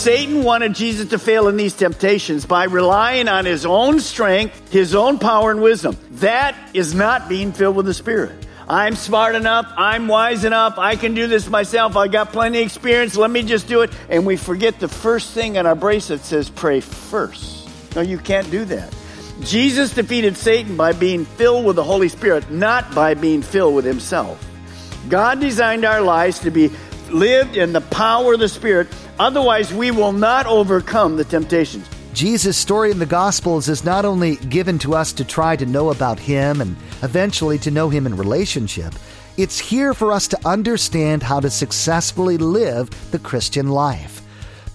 Satan wanted Jesus to fail in these temptations by relying on his own strength, his own power and wisdom. That is not being filled with the Spirit. I'm smart enough. I'm wise enough. I can do this myself. I got plenty of experience. Let me just do it. And we forget the first thing on our bracelet says pray first. No, you can't do that. Jesus defeated Satan by being filled with the Holy Spirit, not by being filled with himself. God designed our lives to be lived in the power of the Spirit. Otherwise, we will not overcome the temptations. Jesus' story in the Gospels is not only given to us to try to know about Him and eventually to know Him in relationship, it's here for us to understand how to successfully live the Christian life.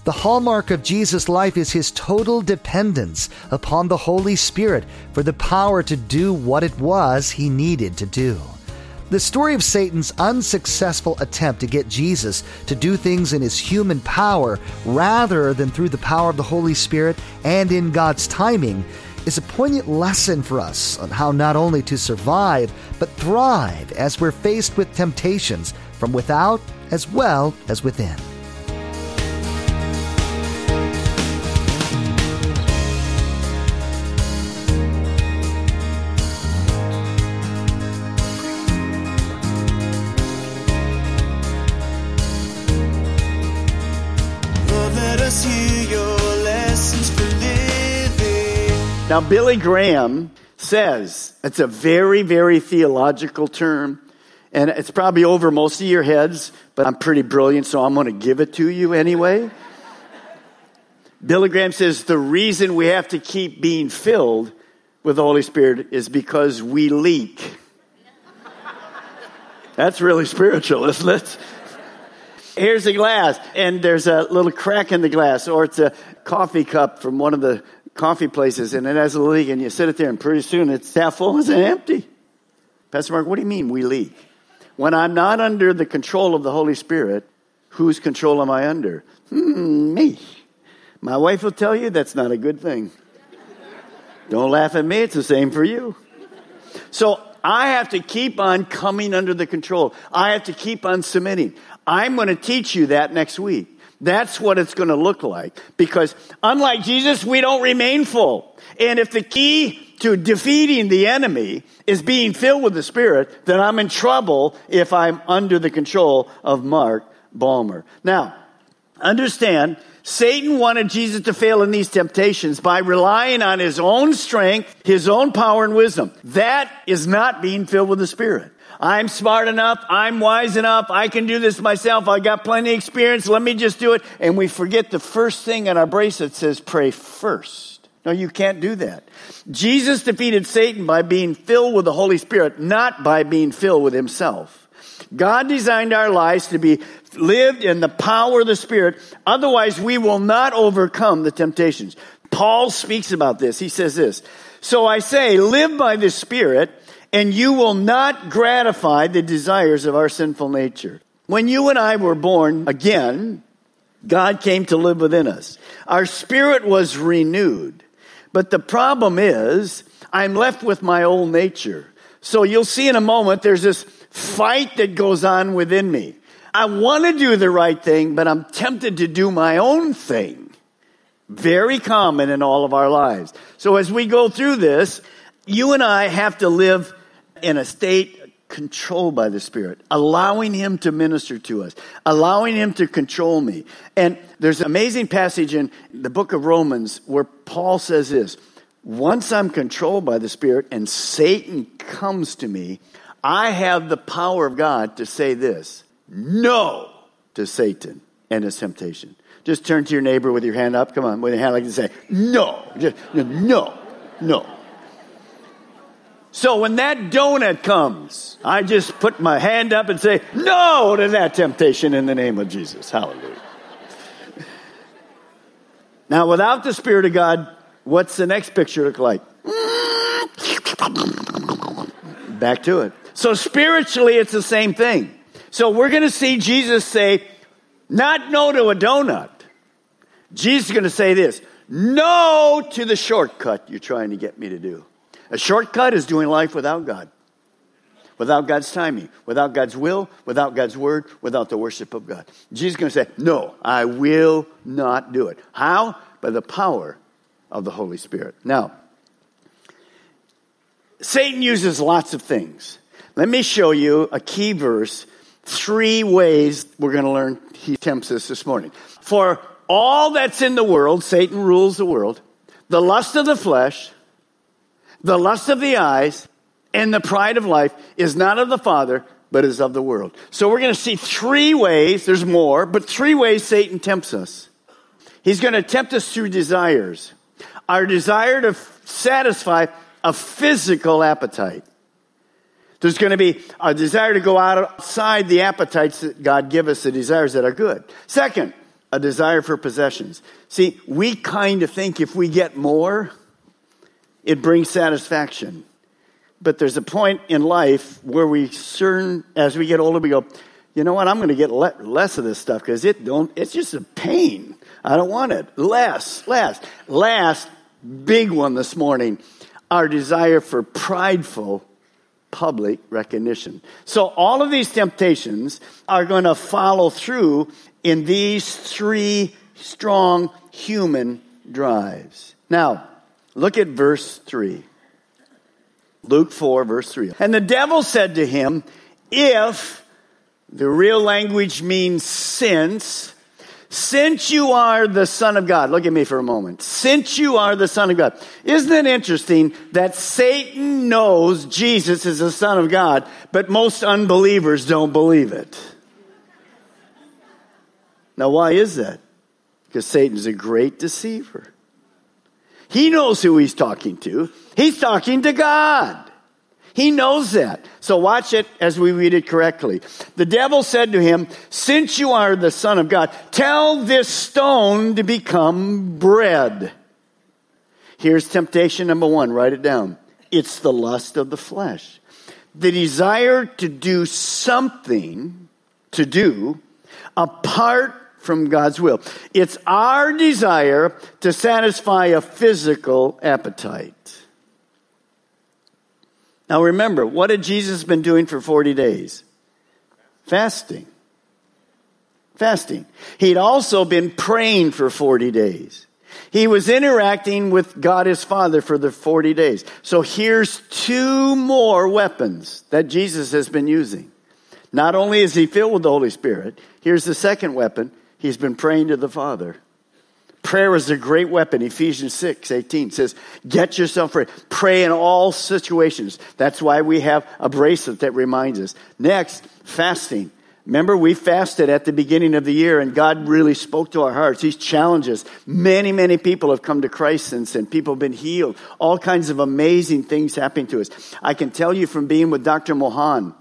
The hallmark of Jesus' life is his total dependence upon the Holy Spirit for the power to do what it was he needed to do. The story of Satan's unsuccessful attempt to get Jesus to do things in his human power rather than through the power of the Holy Spirit and in God's timing is a poignant lesson for us on how not only to survive, but thrive as we're faced with temptations from without as well as within. Now, Billy Graham says it's a very, very theological term, and it's probably over most of your heads, but I'm pretty brilliant, so I'm going to give it to you anyway. Billy Graham says the reason we have to keep being filled with the Holy Spirit is because we leak. That's really spiritual, isn't it? Here's a glass, and there's a little crack in the glass, or it's a coffee cup from one of the coffee places, and it has a leak, and you sit it there, and pretty soon it's half full, it's empty. Pastor Mark, what do you mean we leak? When I'm not under the control of the Holy Spirit, whose control am I under? Hmm, me. My wife will tell you that's not a good thing. Don't laugh at me, it's the same for you. So I have to keep on coming under the control. I have to keep on submitting. I'm going to teach you that next week. That's what it's going to look like. Because unlike Jesus, we don't remain full. And if the key to defeating the enemy is being filled with the Spirit, then I'm in trouble if I'm under the control of Mark Balmer. Now, understand, Satan wanted Jesus to fail in these temptations by relying on his own strength, his own power and wisdom. That is not being filled with the Spirit. I'm smart enough. I'm wise enough. I can do this myself. I got plenty of experience. Let me just do it. And we forget the first thing on our bracelet says pray first. No, you can't do that. Jesus defeated Satan by being filled with the Holy Spirit, not by being filled with himself. God designed our lives to be lived in the power of the Spirit. Otherwise, we will not overcome the temptations. Paul speaks about this. He says this. So I say, live by the Spirit, and you will not gratify the desires of our sinful nature. When you and I were born again, God came to live within us. Our spirit was renewed. But the problem is, I'm left with my old nature. So you'll see in a moment, there's this fight that goes on within me. I want to do the right thing, but I'm tempted to do my own thing. Very common in all of our lives. So as we go through this, you and I have to live in a state controlled by the Spirit, allowing Him to minister to us, allowing Him to control me. And there's an amazing passage in the book of Romans where Paul says this Once I'm controlled by the Spirit and Satan comes to me, I have the power of God to say this no to Satan and his temptation. Just turn to your neighbor with your hand up. Come on, with your hand like to say, no, just, no, no. So when that donut comes, I just put my hand up and say, no to that temptation in the name of Jesus. Hallelujah. Now, without the Spirit of God, what's the next picture look like? Back to it. So spiritually, it's the same thing. So we're going to see Jesus say, not no to a donut. Jesus is going to say this, no to the shortcut you're trying to get me to do. A shortcut is doing life without God, without God's timing, without God's will, without God's word, without the worship of God. Jesus is going to say, No, I will not do it. How? By the power of the Holy Spirit. Now, Satan uses lots of things. Let me show you a key verse, three ways we're going to learn he tempts us this morning. For all that's in the world, Satan rules the world, the lust of the flesh, the lust of the eyes and the pride of life is not of the Father, but is of the world. So we're going to see three ways, there's more, but three ways Satan tempts us. He's going to tempt us through desires. Our desire to satisfy a physical appetite. There's going to be a desire to go outside the appetites that God give us, the desires that are good. Second, a desire for possessions. See, we kind of think if we get more, it brings satisfaction. But there's a point in life where we certain, as we get older, we go, you know what? I'm going to get le- less of this stuff because it don't. It's just a pain. I don't want it. Less, less, last big one this morning. Our desire for prideful public recognition. So all of these temptations are going to follow through in these three strong human drives. Now, Look at verse 3. Luke 4, verse 3. And the devil said to him, If, the real language means since, since you are the Son of God, look at me for a moment. Since you are the Son of God. Isn't it interesting that Satan knows Jesus is the Son of God, but most unbelievers don't believe it? Now, why is that? Because Satan's a great deceiver. He knows who he's talking to. He's talking to God. He knows that. So watch it as we read it correctly. The devil said to him, Since you are the Son of God, tell this stone to become bread. Here's temptation number one. Write it down. It's the lust of the flesh. The desire to do something, to do, apart from God's will. It's our desire to satisfy a physical appetite. Now remember, what had Jesus been doing for 40 days? Fasting. Fasting. He'd also been praying for 40 days. He was interacting with God his Father for the 40 days. So here's two more weapons that Jesus has been using. Not only is he filled with the Holy Spirit, here's the second weapon He's been praying to the Father. Prayer is a great weapon. Ephesians 6, 18 says, get yourself ready. Pray in all situations. That's why we have a bracelet that reminds us. Next, fasting. Remember, we fasted at the beginning of the year and God really spoke to our hearts. He's challenged us. Many, many people have come to Christ since and people have been healed. All kinds of amazing things happening to us. I can tell you from being with Dr. Mohan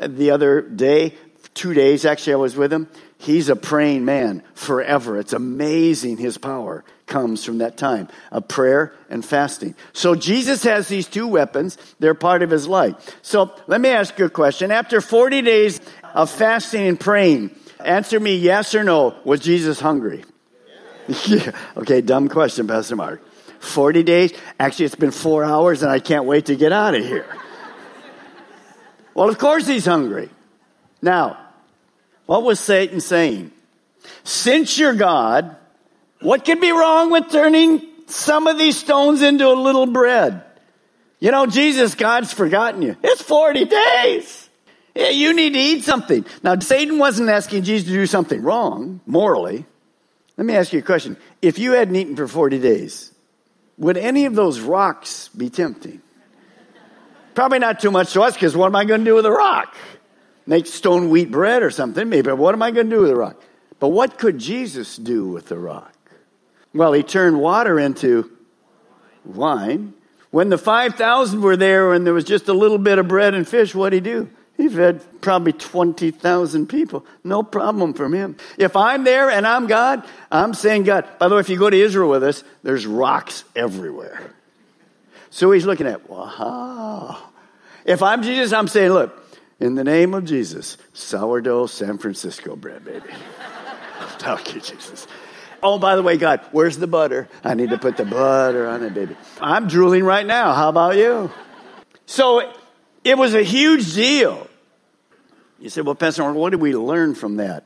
the other day, two days actually, I was with him. He's a praying man forever. It's amazing his power comes from that time of prayer and fasting. So Jesus has these two weapons. They're part of his life. So let me ask you a question. After 40 days of fasting and praying, answer me yes or no. Was Jesus hungry? yeah. Okay, dumb question, Pastor Mark. 40 days? Actually, it's been four hours and I can't wait to get out of here. well, of course he's hungry. Now, what was Satan saying? Since you're God, what could be wrong with turning some of these stones into a little bread? You know, Jesus, God's forgotten you. It's 40 days. Yeah, you need to eat something. Now, Satan wasn't asking Jesus to do something wrong, morally. Let me ask you a question. If you hadn't eaten for 40 days, would any of those rocks be tempting? Probably not too much to us because what am I going to do with a rock? Make stone wheat bread or something, maybe. What am I going to do with the rock? But what could Jesus do with the rock? Well, he turned water into wine. When the 5,000 were there and there was just a little bit of bread and fish, what did he do? He fed probably 20,000 people. No problem from him. If I'm there and I'm God, I'm saying God. By the way, if you go to Israel with us, there's rocks everywhere. So he's looking at, wow. If I'm Jesus, I'm saying, look, in the name of Jesus, sourdough San Francisco bread, baby. You, Jesus. Oh, by the way, God, where's the butter? I need to put the butter on it, baby. I'm drooling right now. How about you? So it was a huge deal. You say, well, Pastor, what did we learn from that?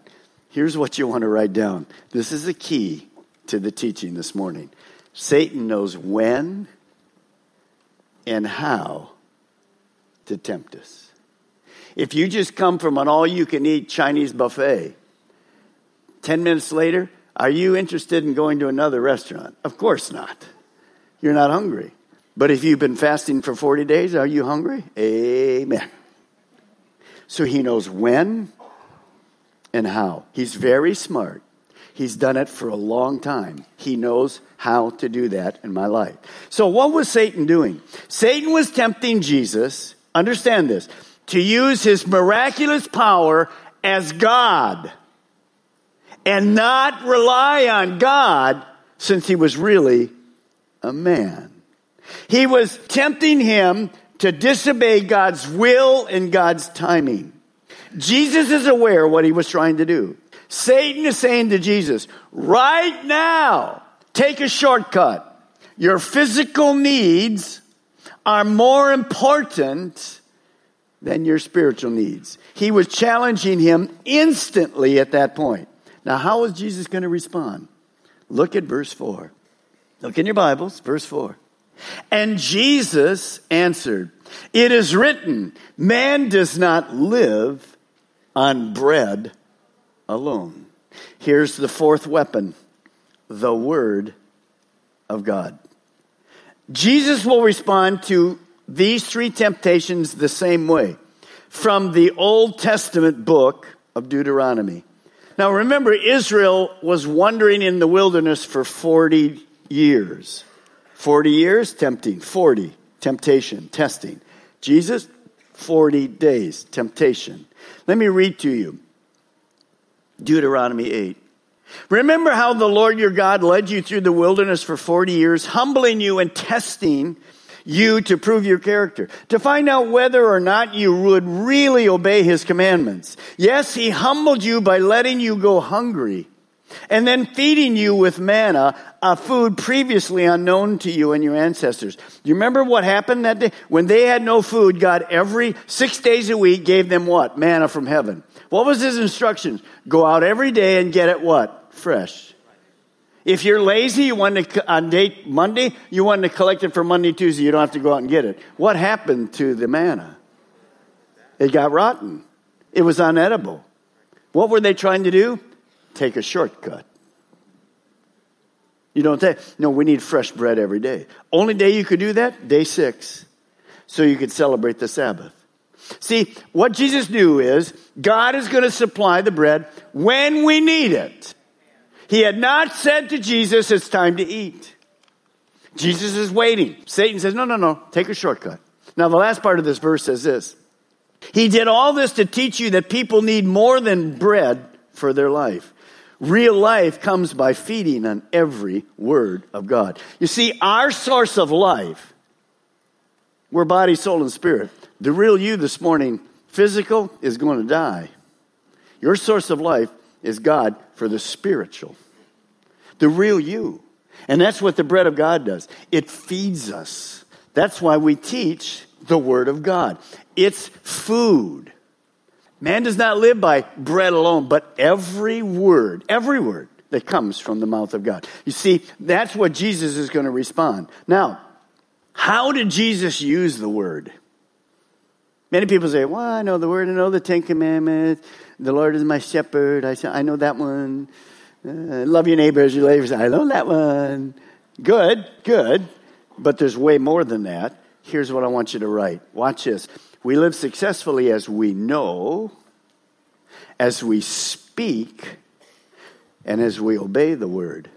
Here's what you want to write down. This is the key to the teaching this morning. Satan knows when and how to tempt us. If you just come from an all you can eat Chinese buffet, 10 minutes later, are you interested in going to another restaurant? Of course not. You're not hungry. But if you've been fasting for 40 days, are you hungry? Amen. So he knows when and how. He's very smart. He's done it for a long time. He knows how to do that in my life. So, what was Satan doing? Satan was tempting Jesus, understand this, to use his miraculous power as God and not rely on God since he was really a man. He was tempting him to disobey God's will and God's timing. Jesus is aware what he was trying to do. Satan is saying to Jesus, right now, take a shortcut. Your physical needs are more important than your spiritual needs. He was challenging him instantly at that point. Now, how is Jesus going to respond? Look at verse 4. Look in your Bibles, verse 4. And Jesus answered, It is written, man does not live on bread alone. Here's the fourth weapon the Word of God. Jesus will respond to these three temptations the same way from the Old Testament book of Deuteronomy. Now remember, Israel was wandering in the wilderness for 40 years. 40 years, tempting. 40, temptation, testing. Jesus, 40 days, temptation. Let me read to you Deuteronomy 8. Remember how the Lord your God led you through the wilderness for 40 years, humbling you and testing you to prove your character, to find out whether or not you would really obey his commandments. Yes, he humbled you by letting you go hungry and then feeding you with manna, a food previously unknown to you and your ancestors. You remember what happened that day? When they had no food, God every six days a week gave them what? Manna from heaven. What was his instructions? Go out every day and get it what? Fresh. If you're lazy, you want to, on date Monday, you want to collect it for Monday, Tuesday, you don't have to go out and get it. What happened to the manna? It got rotten. It was unedible. What were they trying to do? take a shortcut. You don't say, no, we need fresh bread every day. Only day you could do that, day six, so you could celebrate the Sabbath. See, what Jesus knew is God is going to supply the bread when we need it. He had not said to Jesus, it's time to eat. Jesus is waiting. Satan says, no, no, no, take a shortcut. Now, the last part of this verse says this He did all this to teach you that people need more than bread for their life. Real life comes by feeding on every word of God. You see, our source of life, we're body, soul, and spirit. The real you this morning, physical, is going to die. Your source of life is God for the spiritual. The real you. And that's what the bread of God does. It feeds us. That's why we teach the Word of God. It's food. Man does not live by bread alone, but every word, every word that comes from the mouth of God. You see, that's what Jesus is going to respond. Now, how did Jesus use the word? Many people say, well, I know the word, I know the Ten Commandments, the Lord is my shepherd, I, know that one. Uh, love your neighbor as your neighbor. I know that one. Good, good. But there's way more than that. Here's what I want you to write. Watch this. We live successfully as we know, as we speak, and as we obey the word.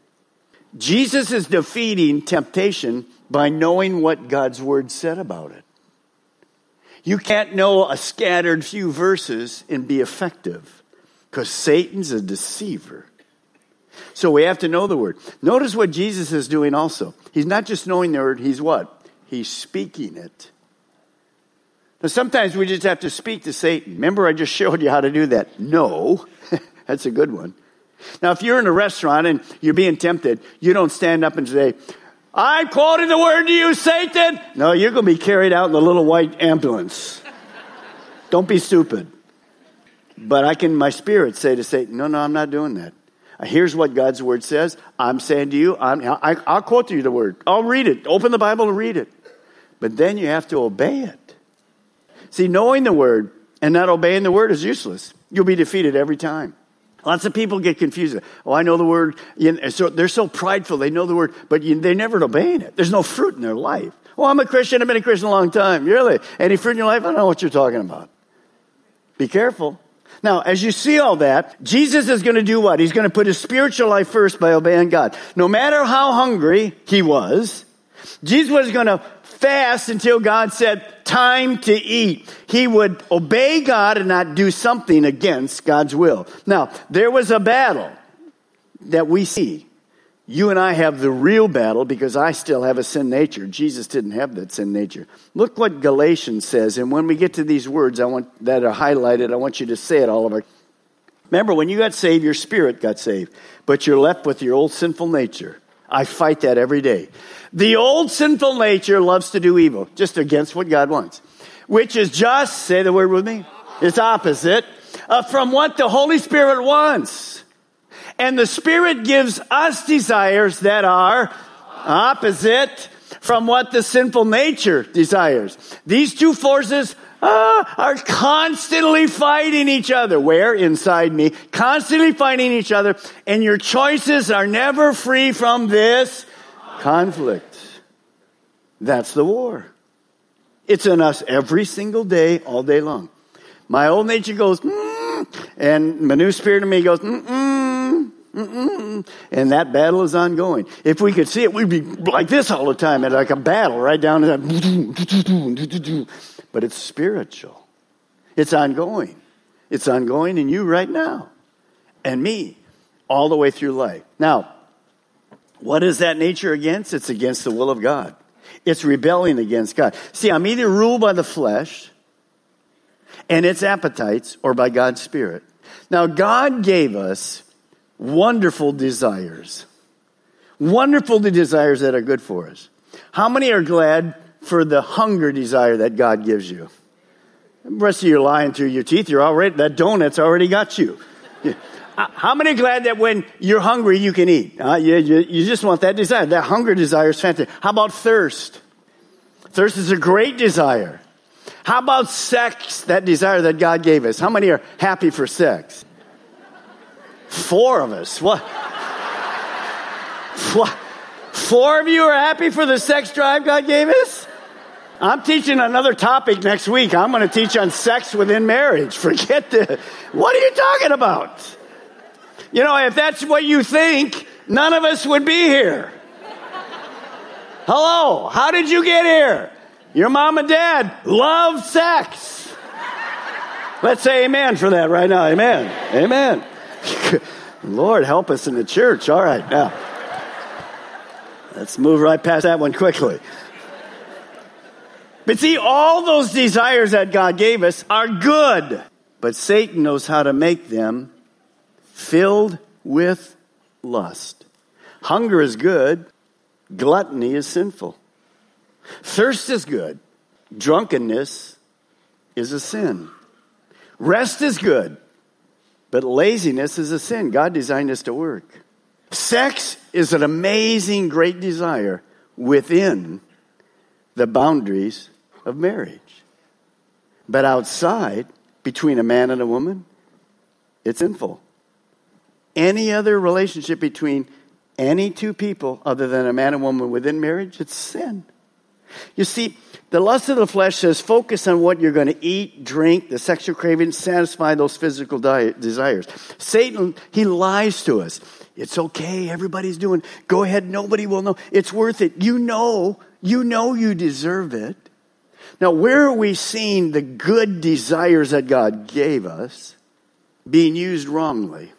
Jesus is defeating temptation by knowing what God's word said about it. You can't know a scattered few verses and be effective because Satan's a deceiver. So we have to know the word. Notice what Jesus is doing also. He's not just knowing the word, he's what? He's speaking it. Now, sometimes we just have to speak to Satan. Remember, I just showed you how to do that. No, that's a good one. Now, if you're in a restaurant and you're being tempted, you don't stand up and say, I'm quoting the word to you, Satan. No, you're going to be carried out in the little white ambulance. don't be stupid. But I can, my spirit, say to Satan, No, no, I'm not doing that. Here's what God's word says. I'm saying to you, I'm, I, I'll quote to you the word. I'll read it. Open the Bible and read it. But then you have to obey it. See, knowing the word and not obeying the word is useless. You'll be defeated every time. Lots of people get confused. Oh, I know the word. So they're so prideful. They know the word, but they're never obeying it. There's no fruit in their life. Oh, I'm a Christian. I've been a Christian a long time. Really? Any fruit in your life? I don't know what you're talking about. Be careful. Now, as you see all that, Jesus is going to do what? He's going to put his spiritual life first by obeying God. No matter how hungry he was, Jesus was going to fast until God said, time to eat. He would obey God and not do something against God's will. Now, there was a battle that we see. You and I have the real battle because I still have a sin nature. Jesus didn't have that sin nature. Look what Galatians says. And when we get to these words I want that are highlighted, I want you to say it all over. Remember, when you got saved, your spirit got saved, but you're left with your old sinful nature. I fight that every day. The old sinful nature loves to do evil, just against what God wants, which is just, say the word with me, it's opposite uh, from what the Holy Spirit wants. And the Spirit gives us desires that are opposite from what the sinful nature desires. These two forces uh, are constantly fighting each other. Where? Inside me. Constantly fighting each other. And your choices are never free from this conflict. That's the war. It's in us every single day, all day long. My old nature goes, mm, and my new spirit in me goes, mm-mm, mm-mm, and that battle is ongoing. If we could see it, we'd be like this all the time, and like a battle right down to that. But it's spiritual. It's ongoing. It's ongoing in you right now, and me, all the way through life. Now, what is that nature against? It's against the will of God. It's rebelling against God. See, I'm either ruled by the flesh and its appetites or by God's Spirit. Now, God gave us wonderful desires. Wonderful desires that are good for us. How many are glad for the hunger desire that God gives you? The rest of you lying through your teeth. You're already, that donut's already got you. How many glad that when you're hungry, you can eat? Uh, you, you, you, just want that desire. That hunger desire is fantastic. How about thirst? Thirst is a great desire. How about sex, that desire that God gave us? How many are happy for sex? Four of us. What? what? Four of you are happy for the sex drive God gave us? I'm teaching another topic next week. I'm going to teach on sex within marriage. Forget the. What are you talking about? You know, if that's what you think, none of us would be here. Hello, how did you get here? Your mom and dad love sex. Let's say amen for that right now. Amen. Amen. Lord, help us in the church. All right, now. Let's move right past that one quickly. But see, all those desires that God gave us are good, but Satan knows how to make them filled with lust. Hunger is good, gluttony is sinful. Thirst is good, drunkenness is a sin. Rest is good, but laziness is a sin. God designed us to work. Sex is an amazing, great desire within the boundaries of marriage. But outside, between a man and a woman, it's sinful any other relationship between any two people other than a man and woman within marriage, it's sin. You see, the lust of the flesh says focus on what you're going to eat, drink, the sexual cravings, satisfy those physical diet desires. Satan, he lies to us. It's okay. Everybody's doing. Go ahead. Nobody will know. It's worth it. You know. You know you deserve it. Now, where are we seeing the good desires that God gave us being used wrongly?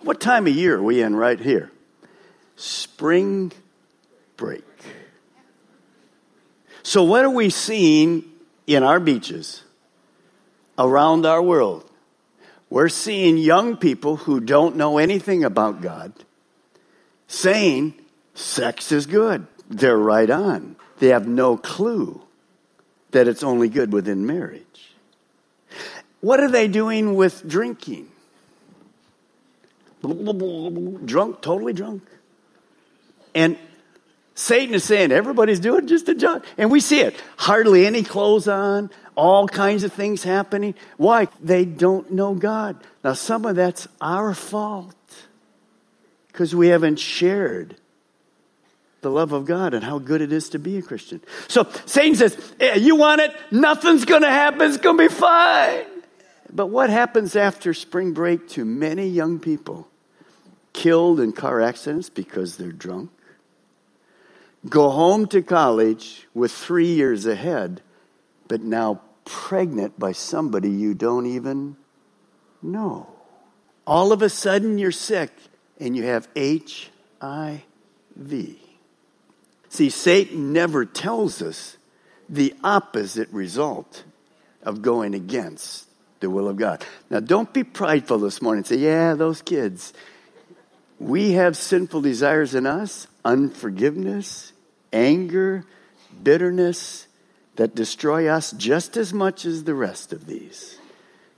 What time of year are we in right here? Spring break. So, what are we seeing in our beaches around our world? We're seeing young people who don't know anything about God saying sex is good. They're right on. They have no clue that it's only good within marriage. What are they doing with drinking? Drunk, totally drunk. And Satan is saying everybody's doing just a job. And we see it. Hardly any clothes on, all kinds of things happening. Why? They don't know God. Now, some of that's our fault because we haven't shared the love of God and how good it is to be a Christian. So Satan says, hey, You want it? Nothing's going to happen. It's going to be fine. But what happens after spring break to many young people killed in car accidents because they're drunk? Go home to college with three years ahead, but now pregnant by somebody you don't even know. All of a sudden, you're sick and you have HIV. See, Satan never tells us the opposite result of going against the will of God. Now, don't be prideful this morning and say, Yeah, those kids. We have sinful desires in us, unforgiveness, anger, bitterness that destroy us just as much as the rest of these.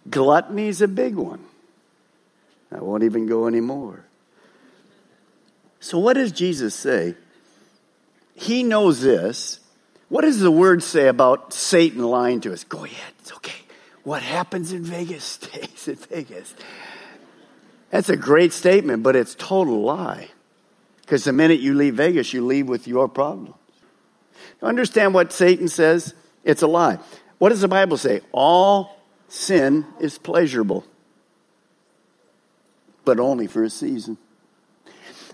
Gluttony is a big one. I won't even go anymore. So, what does Jesus say he knows this. What does the word say about Satan lying to us? Go ahead, it's okay. What happens in Vegas stays in Vegas. That's a great statement, but it's total lie. Because the minute you leave Vegas, you leave with your problems. Understand what Satan says? It's a lie. What does the Bible say? All sin is pleasurable, but only for a season.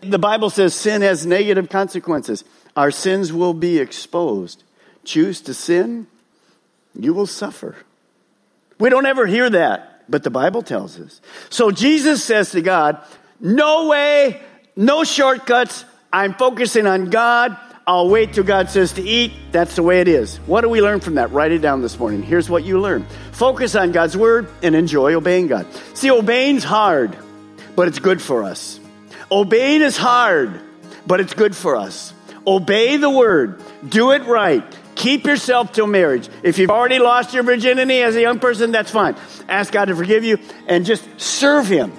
The Bible says sin has negative consequences. Our sins will be exposed. Choose to sin, you will suffer. We don't ever hear that, but the Bible tells us. So Jesus says to God, No way, no shortcuts. I'm focusing on God. I'll wait till God says to eat. That's the way it is. What do we learn from that? Write it down this morning. Here's what you learn focus on God's word and enjoy obeying God. See, obeying's hard, but it's good for us. Obeying is hard, but it's good for us. Obey the word. Do it right. Keep yourself till marriage. If you've already lost your virginity as a young person, that's fine. Ask God to forgive you and just serve Him.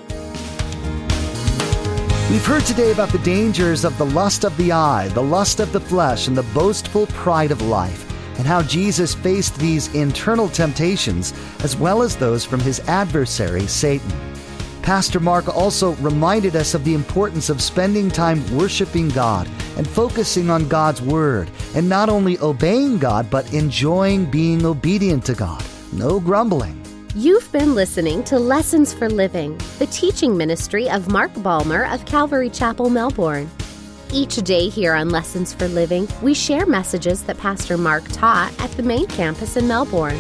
We've heard today about the dangers of the lust of the eye, the lust of the flesh, and the boastful pride of life, and how Jesus faced these internal temptations as well as those from his adversary, Satan. Pastor Mark also reminded us of the importance of spending time worshiping God and focusing on God's Word, and not only obeying God, but enjoying being obedient to God. No grumbling. You've been listening to Lessons for Living, the teaching ministry of Mark Balmer of Calvary Chapel, Melbourne. Each day here on Lessons for Living, we share messages that Pastor Mark taught at the main campus in Melbourne.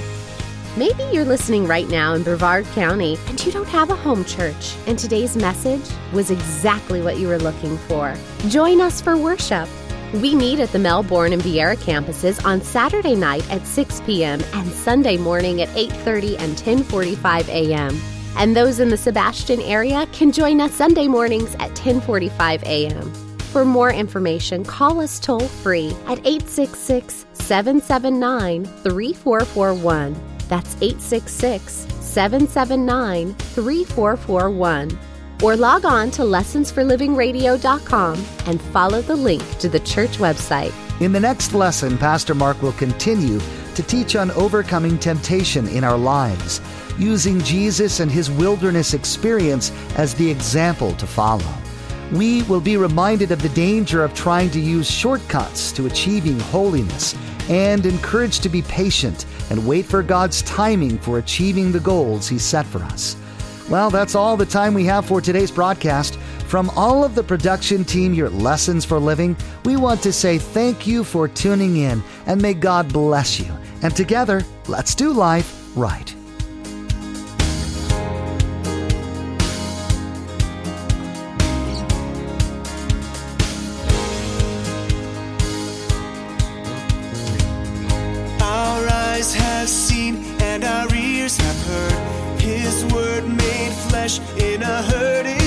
Maybe you're listening right now in Brevard County and you don't have a home church, and today's message was exactly what you were looking for. Join us for worship. We meet at the Melbourne and Viera campuses on Saturday night at 6 p.m. and Sunday morning at 8:30 and 10:45 a.m. And those in the Sebastian area can join us Sunday mornings at 10:45 a.m. For more information, call us toll free at 866 779 3441. That's 866 779 3441. Or log on to lessonsforlivingradio.com and follow the link to the church website. In the next lesson, Pastor Mark will continue to teach on overcoming temptation in our lives, using Jesus and his wilderness experience as the example to follow. we will be reminded of the danger of trying to use shortcuts to achieving holiness and encouraged to be patient and wait for God's timing for achieving the goals He set for us. Well, that's all the time we have for today's broadcast. From all of the production team your Lessons for Living, we want to say thank you for tuning in and may God bless you. And together, let's do life right. In a hurting